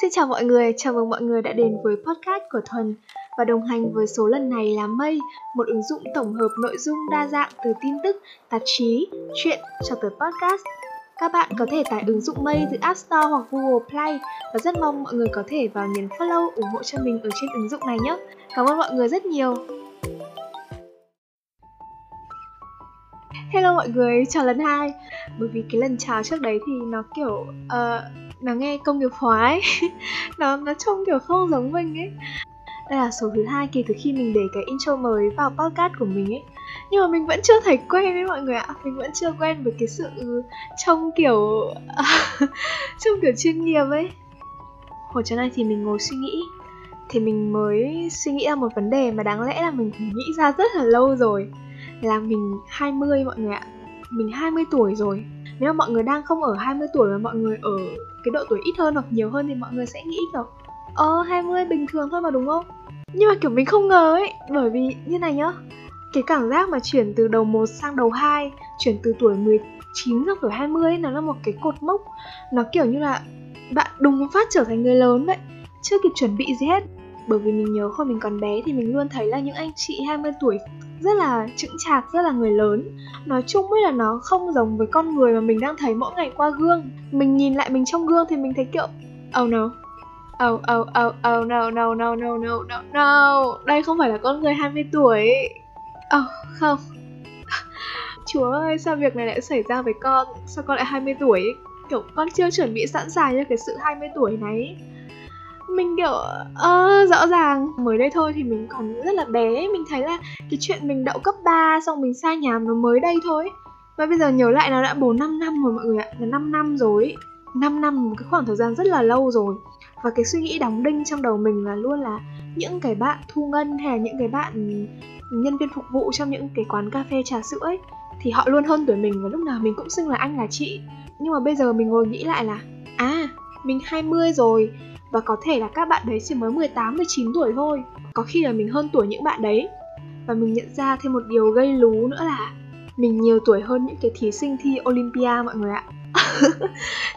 Xin chào mọi người, chào mừng mọi người đã đến với podcast của Thuần và đồng hành với số lần này là Mây, một ứng dụng tổng hợp nội dung đa dạng từ tin tức, tạp chí, chuyện cho tới podcast. Các bạn có thể tải ứng dụng Mây từ App Store hoặc Google Play và rất mong mọi người có thể vào nhấn follow ủng hộ cho mình ở trên ứng dụng này nhé. Cảm ơn mọi người rất nhiều. Hello mọi người, chào lần hai. Bởi vì cái lần chào trước đấy thì nó kiểu uh, Nó nghe công nghiệp hóa ấy. Nó nó trông kiểu không giống mình ấy. Đây là số thứ hai kể từ khi mình để cái intro mới vào podcast của mình ấy. Nhưng mà mình vẫn chưa thấy quen với mọi người ạ. Mình vẫn chưa quen với cái sự trông kiểu Trông kiểu chuyên nghiệp ấy. Hồi trước này thì mình ngồi suy nghĩ Thì mình mới suy nghĩ ra một vấn đề mà đáng lẽ là mình phải nghĩ ra rất là lâu rồi là mình 20 mọi người ạ. Mình 20 tuổi rồi. Nếu mà mọi người đang không ở 20 tuổi mà mọi người ở cái độ tuổi ít hơn hoặc nhiều hơn thì mọi người sẽ nghĩ kiểu Ờ 20 bình thường thôi mà đúng không? Nhưng mà kiểu mình không ngờ ấy Bởi vì như này nhá Cái cảm giác mà chuyển từ đầu 1 sang đầu 2 Chuyển từ tuổi 19 sang tuổi 20 ấy, Nó là một cái cột mốc. Nó kiểu như là bạn đùng phát trở thành người lớn vậy. Chưa kịp chuẩn bị gì hết bởi vì mình nhớ hồi mình còn bé thì mình luôn thấy là những anh chị 20 tuổi rất là chững chạc, rất là người lớn. Nói chung ấy là nó không giống với con người mà mình đang thấy mỗi ngày qua gương. Mình nhìn lại mình trong gương thì mình thấy kiểu Oh no. Oh, oh, oh, oh, no, no, no, no, no, no, no Đây không phải là con người 20 tuổi. Oh, không. Chúa ơi, sao việc này lại xảy ra với con? Sao con lại 20 tuổi? Kiểu con chưa chuẩn bị sẵn sàng cho cái sự 20 tuổi này mình kiểu ơ uh, rõ ràng. Mới đây thôi thì mình còn rất là bé mình thấy là cái chuyện mình đậu cấp 3 xong mình xa nhà nó mới đây thôi. Và bây giờ nhớ lại nó đã 4 5 năm rồi mọi người ạ là 5 năm rồi 5 năm một cái khoảng thời gian rất là lâu rồi. Và cái suy nghĩ đóng đinh trong đầu mình là luôn là những cái bạn thu ngân hay là những cái bạn nhân viên phục vụ trong những cái quán cà phê trà sữa ấy thì họ luôn hơn tuổi mình và lúc nào mình cũng xưng là anh là chị. Nhưng mà bây giờ mình ngồi nghĩ lại là à mình 20 rồi và có thể là các bạn đấy chỉ mới 18, 19 tuổi thôi. Có khi là mình hơn tuổi những bạn đấy. Và mình nhận ra thêm một điều gây lú nữa là Mình nhiều tuổi hơn những cái thí sinh thi Olympia mọi người ạ.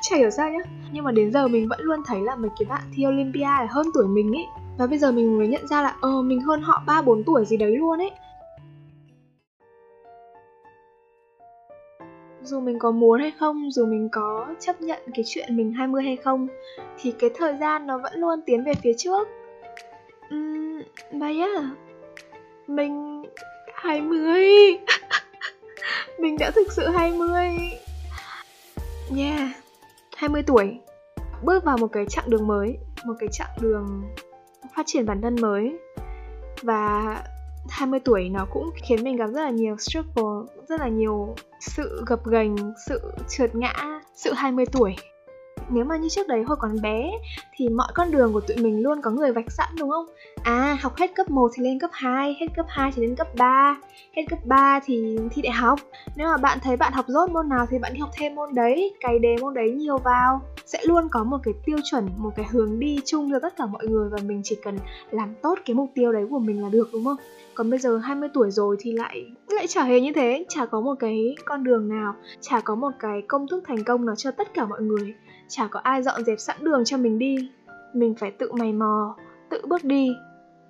Chả hiểu sao nhá. Nhưng mà đến giờ mình vẫn luôn thấy là mấy cái bạn thi Olympia là hơn tuổi mình ấy Và bây giờ mình mới nhận ra là ờ mình hơn họ 3-4 tuổi gì đấy luôn ấy. Dù mình có muốn hay không, dù mình có chấp nhận cái chuyện mình 20 hay không thì cái thời gian nó vẫn luôn tiến về phía trước. Uhm, đây á. Mình 20. mình đã thực sự 20. Yeah. 20 tuổi. Bước vào một cái chặng đường mới, một cái chặng đường phát triển bản thân mới. Và 20 tuổi nó cũng khiến mình gặp rất là nhiều struggle, rất là nhiều sự gập ghềnh, sự trượt ngã, sự 20 tuổi nếu mà như trước đấy hồi còn bé thì mọi con đường của tụi mình luôn có người vạch sẵn đúng không? À, học hết cấp 1 thì lên cấp 2, hết cấp 2 thì lên cấp 3, hết cấp 3 thì thi đại học. Nếu mà bạn thấy bạn học dốt môn nào thì bạn đi học thêm môn đấy, cày đề môn đấy nhiều vào. Sẽ luôn có một cái tiêu chuẩn, một cái hướng đi chung cho tất cả mọi người và mình chỉ cần làm tốt cái mục tiêu đấy của mình là được đúng không? Còn bây giờ 20 tuổi rồi thì lại lại chả hề như thế, chả có một cái con đường nào, chả có một cái công thức thành công nào cho tất cả mọi người chả có ai dọn dẹp sẵn đường cho mình đi. Mình phải tự mày mò, tự bước đi,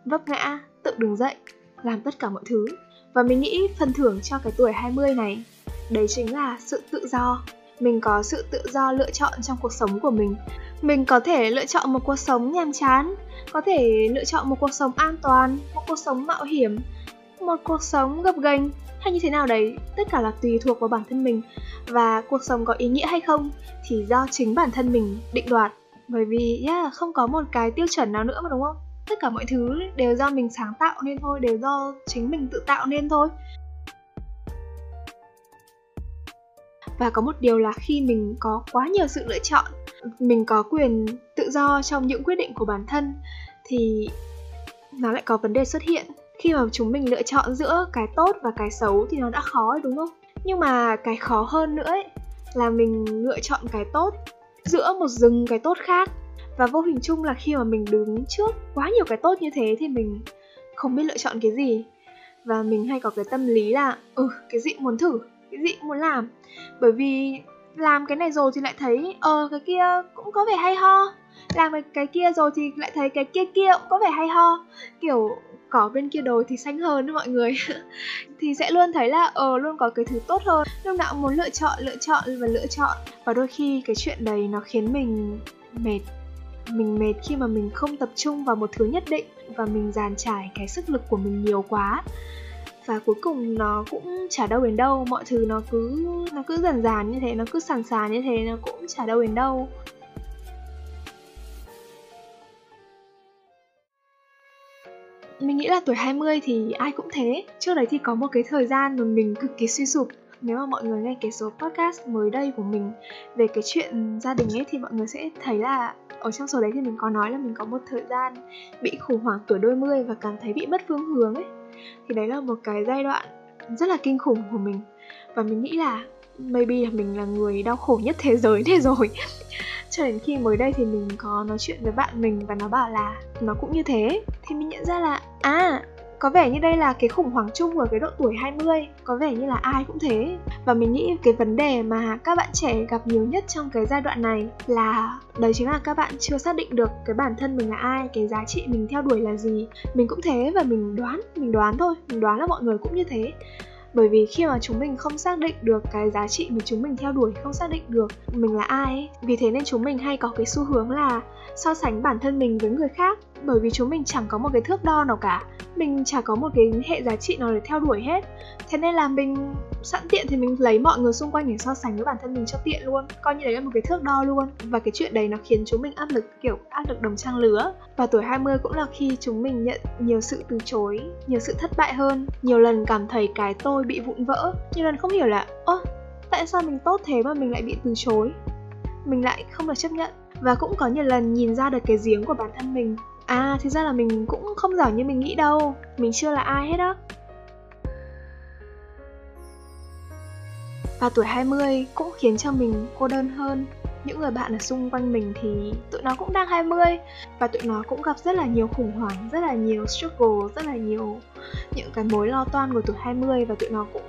vấp ngã, tự đứng dậy, làm tất cả mọi thứ. Và mình nghĩ phần thưởng cho cái tuổi 20 này, đấy chính là sự tự do. Mình có sự tự do lựa chọn trong cuộc sống của mình. Mình có thể lựa chọn một cuộc sống nhàm chán, có thể lựa chọn một cuộc sống an toàn, một cuộc sống mạo hiểm một cuộc sống gập ghềnh hay như thế nào đấy tất cả là tùy thuộc vào bản thân mình. Và cuộc sống có ý nghĩa hay không thì do chính bản thân mình định đoạt. Bởi vì yeah, không có một cái tiêu chuẩn nào nữa mà đúng không? Tất cả mọi thứ đều do mình sáng tạo nên thôi đều do chính mình tự tạo nên thôi. Và có một điều là khi mình có quá nhiều sự lựa chọn mình có quyền tự do trong những quyết định của bản thân thì nó lại có vấn đề xuất hiện khi mà chúng mình lựa chọn giữa cái tốt và cái xấu thì nó đã khó đúng không? Nhưng mà cái khó hơn nữa ấy, là mình lựa chọn cái tốt giữa một rừng cái tốt khác. Và vô hình chung là khi mà mình đứng trước quá nhiều cái tốt như thế thì mình không biết lựa chọn cái gì. Và mình hay có cái tâm lý là ừ cái gì muốn thử, cái gì muốn làm. Bởi vì làm cái này rồi thì lại thấy ờ cái kia cũng có vẻ hay ho. Làm cái kia rồi thì lại thấy cái kia kia cũng có vẻ hay ho. Kiểu cỏ bên kia đồi thì xanh hơn đó mọi người. Thì sẽ luôn thấy là ờ luôn có cái thứ tốt hơn. Lúc nào cũng muốn lựa chọn lựa chọn và lựa chọn. Và đôi khi cái chuyện đấy nó khiến mình mệt mình mệt khi mà mình không tập trung vào một thứ nhất định và mình dàn trải cái sức lực của mình nhiều quá. Và cuối cùng nó cũng chả đâu đến đâu, mọi thứ nó cứ nó cứ dần dàn như thế, nó cứ sàn sàn như thế, nó cũng chả đâu đến đâu. Mình nghĩ là tuổi 20 thì ai cũng thế. Trước đấy thì có một cái thời gian mà mình cực kỳ suy sụp. Nếu mà mọi người nghe cái số podcast mới đây của mình về cái chuyện gia đình ấy thì mọi người sẽ thấy là ở trong số đấy thì mình có nói là mình có một thời gian bị khủng hoảng tuổi đôi mươi và cảm thấy bị mất phương hướng ấy. Thì đấy là một cái giai đoạn rất là kinh khủng của mình. Và mình nghĩ là maybe là mình là người đau khổ nhất thế giới này rồi. Cho đến khi mới đây thì mình có nói chuyện với bạn mình và nó bảo là nó cũng như thế. Thì mình nhận ra là à có vẻ như đây là cái khủng hoảng chung ở cái độ tuổi 20 Có vẻ như là ai cũng thế. Và mình nghĩ cái vấn đề mà các bạn trẻ gặp nhiều nhất trong cái giai đoạn này Là đấy chính là các bạn chưa xác định được cái bản thân mình là ai Cái giá trị mình theo đuổi là gì. Mình cũng thế và mình đoán, mình đoán thôi Mình đoán là mọi người cũng như thế bởi vì khi mà chúng mình không xác định được cái giá trị mà chúng mình theo đuổi, không xác định được mình là ai ấy, vì thế nên chúng mình hay có cái xu hướng là so sánh bản thân mình với người khác. Bởi vì chúng mình chẳng có một cái thước đo nào cả, mình chả có một cái hệ giá trị nào để theo đuổi hết. Thế nên là mình sẵn tiện thì mình lấy mọi người xung quanh để so sánh với bản thân mình cho tiện luôn. Coi như đấy là một cái thước đo luôn. Và cái chuyện đấy nó khiến chúng mình áp lực, kiểu, áp lực đồng trang lứa. Và tuổi 20 cũng là khi chúng mình nhận nhiều sự từ chối, nhiều sự thất bại hơn. Nhiều lần cảm thấy cái tôi bị vụn vỡ. Nhiều lần không hiểu là, ơ, tại sao mình tốt thế mà mình lại bị từ chối? Mình lại không được chấp nhận. Và cũng có nhiều lần nhìn ra được cái giếng của bản thân mình. À thì ra là mình cũng không giỏi như mình nghĩ đâu. Mình chưa là ai hết á. Và tuổi 20 cũng khiến cho mình cô đơn hơn. Những người bạn ở xung quanh mình thì tụi nó cũng đang 20 và tụi nó cũng gặp rất là nhiều khủng hoảng, rất là nhiều struggle, rất là nhiều những cái mối lo toan của tuổi 20 và tụi nó cũng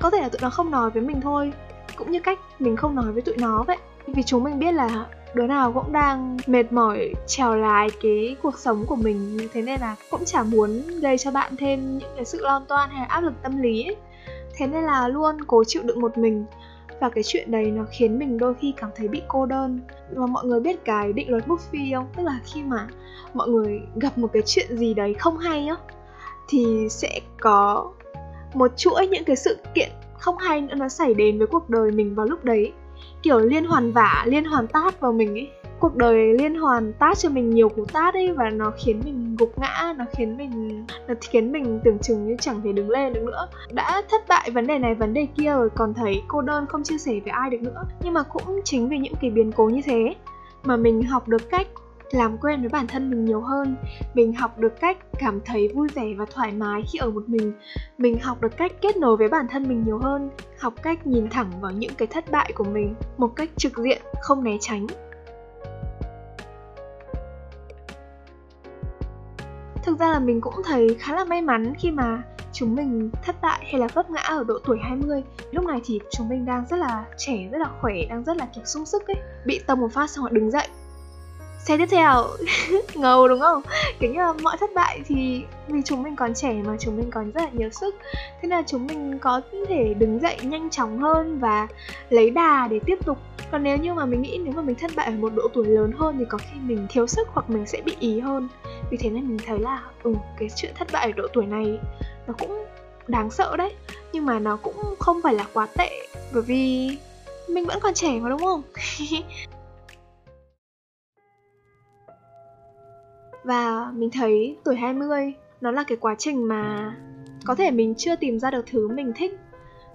có thể là tụi nó không nói với mình thôi cũng như cách mình không nói với tụi nó vậy. Vì chúng mình biết là đứa nào cũng đang mệt mỏi trèo lái cái cuộc sống của mình. Thế nên là cũng chả muốn gây cho bạn thêm những cái sự lo toan hay áp lực tâm lý ấy thế nên là luôn cố chịu đựng một mình. Và cái chuyện đấy nó khiến mình đôi khi cảm thấy bị cô đơn. Và mọi người biết cái định luật buffy không? Tức là khi mà mọi người gặp một cái chuyện gì đấy không hay nhá thì sẽ có một chuỗi những cái sự kiện không hay nữa nó xảy đến với cuộc đời mình vào lúc đấy. Kiểu liên hoàn vả, liên hoàn tát vào mình ấy cuộc đời liên hoàn tát cho mình nhiều cú tát ấy và nó khiến mình gục ngã, nó khiến mình, nó khiến mình tưởng chừng như chẳng thể đứng lên được nữa. Đã thất bại vấn đề này, vấn đề kia rồi, còn thấy cô đơn không chia sẻ với ai được nữa. Nhưng mà cũng chính vì những cái biến cố như thế mà mình học được cách làm quen với bản thân mình nhiều hơn. Mình học được cách cảm thấy vui vẻ và thoải mái khi ở một mình. Mình học được cách kết nối với bản thân mình nhiều hơn. Học cách nhìn thẳng vào những cái thất bại của mình một cách trực diện, không né tránh. Ra là mình cũng thấy khá là may mắn khi mà chúng mình thất bại hay là vấp ngã ở độ tuổi 20 Lúc này thì chúng mình đang rất là trẻ, rất là khỏe, đang rất là kiểu sung sức ấy. Bị tông một phát xong rồi đứng dậy. Xe tiếp theo. Ngầu đúng không? Kiểu như là mọi thất bại thì vì chúng mình còn trẻ mà chúng mình còn rất là nhiều sức. Thế là chúng mình có thể đứng dậy nhanh chóng hơn và lấy đà để tiếp tục. Còn nếu như mà mình nghĩ nếu mà mình thất bại ở một độ tuổi lớn hơn thì có khi mình thiếu sức hoặc mình sẽ bị ý hơn vì thế nên mình thấy là ừ cái chuyện thất bại ở độ tuổi này nó cũng đáng sợ đấy. Nhưng mà nó cũng không phải là quá tệ, bởi vì mình vẫn còn trẻ mà, đúng không? Và mình thấy tuổi 20 nó là cái quá trình mà có thể mình chưa tìm ra được thứ mình thích,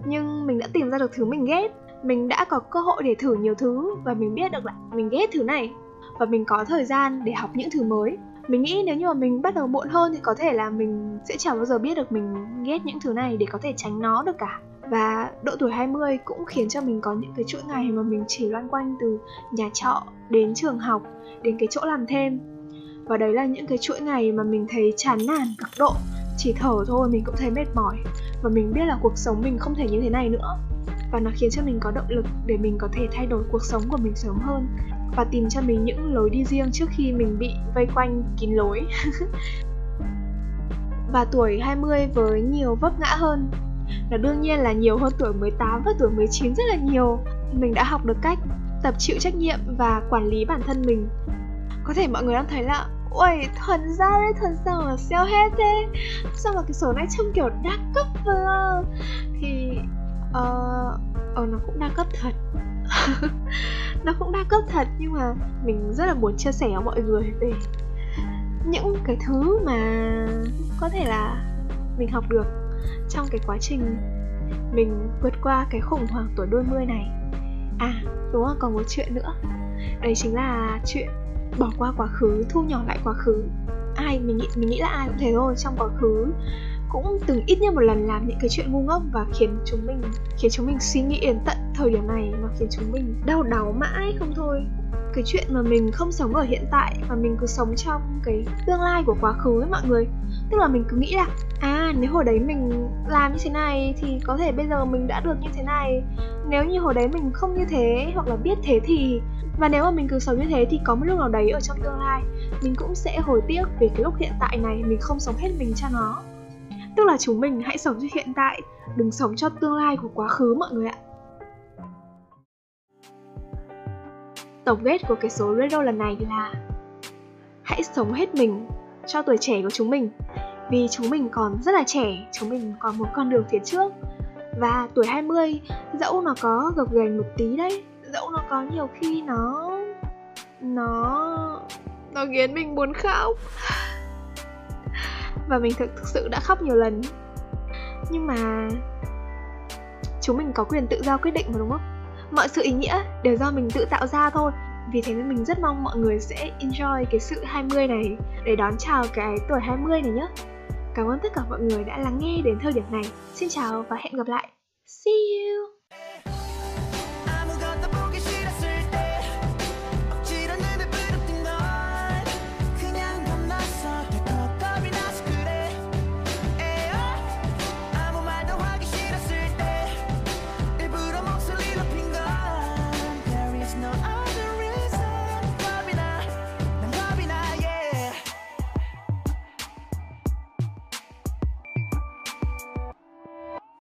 nhưng mình đã tìm ra được thứ mình ghét. Mình đã có cơ hội để thử nhiều thứ và mình biết được là mình ghét thứ này và mình có thời gian để học những thứ mới mình nghĩ nếu như mà mình bắt đầu muộn hơn thì có thể là mình sẽ chẳng bao giờ biết được mình ghét những thứ này để có thể tránh nó được cả. Và độ tuổi 20 cũng khiến cho mình có những cái chuỗi ngày mà mình chỉ loanh quanh từ nhà trọ đến trường học, đến cái chỗ làm thêm. Và đấy là những cái chuỗi ngày mà mình thấy chán nản cực độ, chỉ thở thôi mình cũng thấy mệt mỏi. Và mình biết là cuộc sống mình không thể như thế này nữa. Và nó khiến cho mình có động lực để mình có thể thay đổi cuộc sống của mình sớm hơn và tìm cho mình những lối đi riêng trước khi mình bị vây quanh kín lối. và tuổi 20 với nhiều vấp ngã hơn nó đương nhiên là nhiều hơn tuổi 18 và tuổi 19 rất là nhiều. Mình đã học được cách tập chịu trách nhiệm và quản lý bản thân mình. Có thể mọi người đang thấy là Ôi, thuần ra đấy, thuần sao mà xeo hết thế Sao mà cái số này trông kiểu đa cấp vừa Thì uh, uh, nó cũng đa cấp thật Nó cũng đa cấp thật, nhưng mà mình rất là muốn chia sẻ với mọi người về những cái thứ mà có thể là mình học được trong cái quá trình mình vượt qua cái khủng hoảng tuổi đôi mươi này. À đúng không còn một chuyện nữa. Đấy chính là chuyện bỏ qua quá khứ, thu nhỏ lại quá khứ. Ai mình nghĩ mình nghĩ là ai cũng thế thôi, trong quá khứ cũng từng ít nhất một lần làm những cái chuyện ngu ngốc và khiến chúng mình, khiến chúng mình suy nghĩ đến tận thời điểm này mà khiến chúng mình đau đáu mãi không thôi. Cái chuyện mà mình không sống ở hiện tại mà mình cứ sống trong cái tương lai của quá khứ ấy mọi người. Tức là mình cứ nghĩ là à nếu hồi đấy mình làm như thế này thì có thể bây giờ mình đã được như thế này. Nếu như hồi đấy mình không như thế hoặc là biết thế thì, và nếu mà mình cứ sống như thế thì có một lúc nào đấy ở trong tương lai, mình cũng sẽ hối tiếc về cái lúc hiện tại này, mình không sống hết mình cho nó tức là chúng mình hãy sống cho hiện tại đừng sống cho tương lai của quá khứ mọi người ạ. Tổng kết của cái số radio lần này là hãy sống hết mình cho tuổi trẻ của chúng mình. Vì chúng mình còn rất là trẻ, chúng mình còn một con đường phía trước. Và tuổi 20 dẫu nó có gập ghềnh một tí đấy dẫu nó có nhiều khi nó nó nó khiến mình buồn khóc và mình thực, thực sự đã khóc nhiều lần nhưng mà chúng mình có quyền tự do quyết định mà đúng không mọi sự ý nghĩa đều do mình tự tạo ra thôi vì thế nên mình rất mong mọi người sẽ enjoy cái sự 20 này để đón chào cái tuổi 20 này nhé. Cảm ơn tất cả mọi người đã lắng nghe đến thời điểm này. Xin chào và hẹn gặp lại. See you!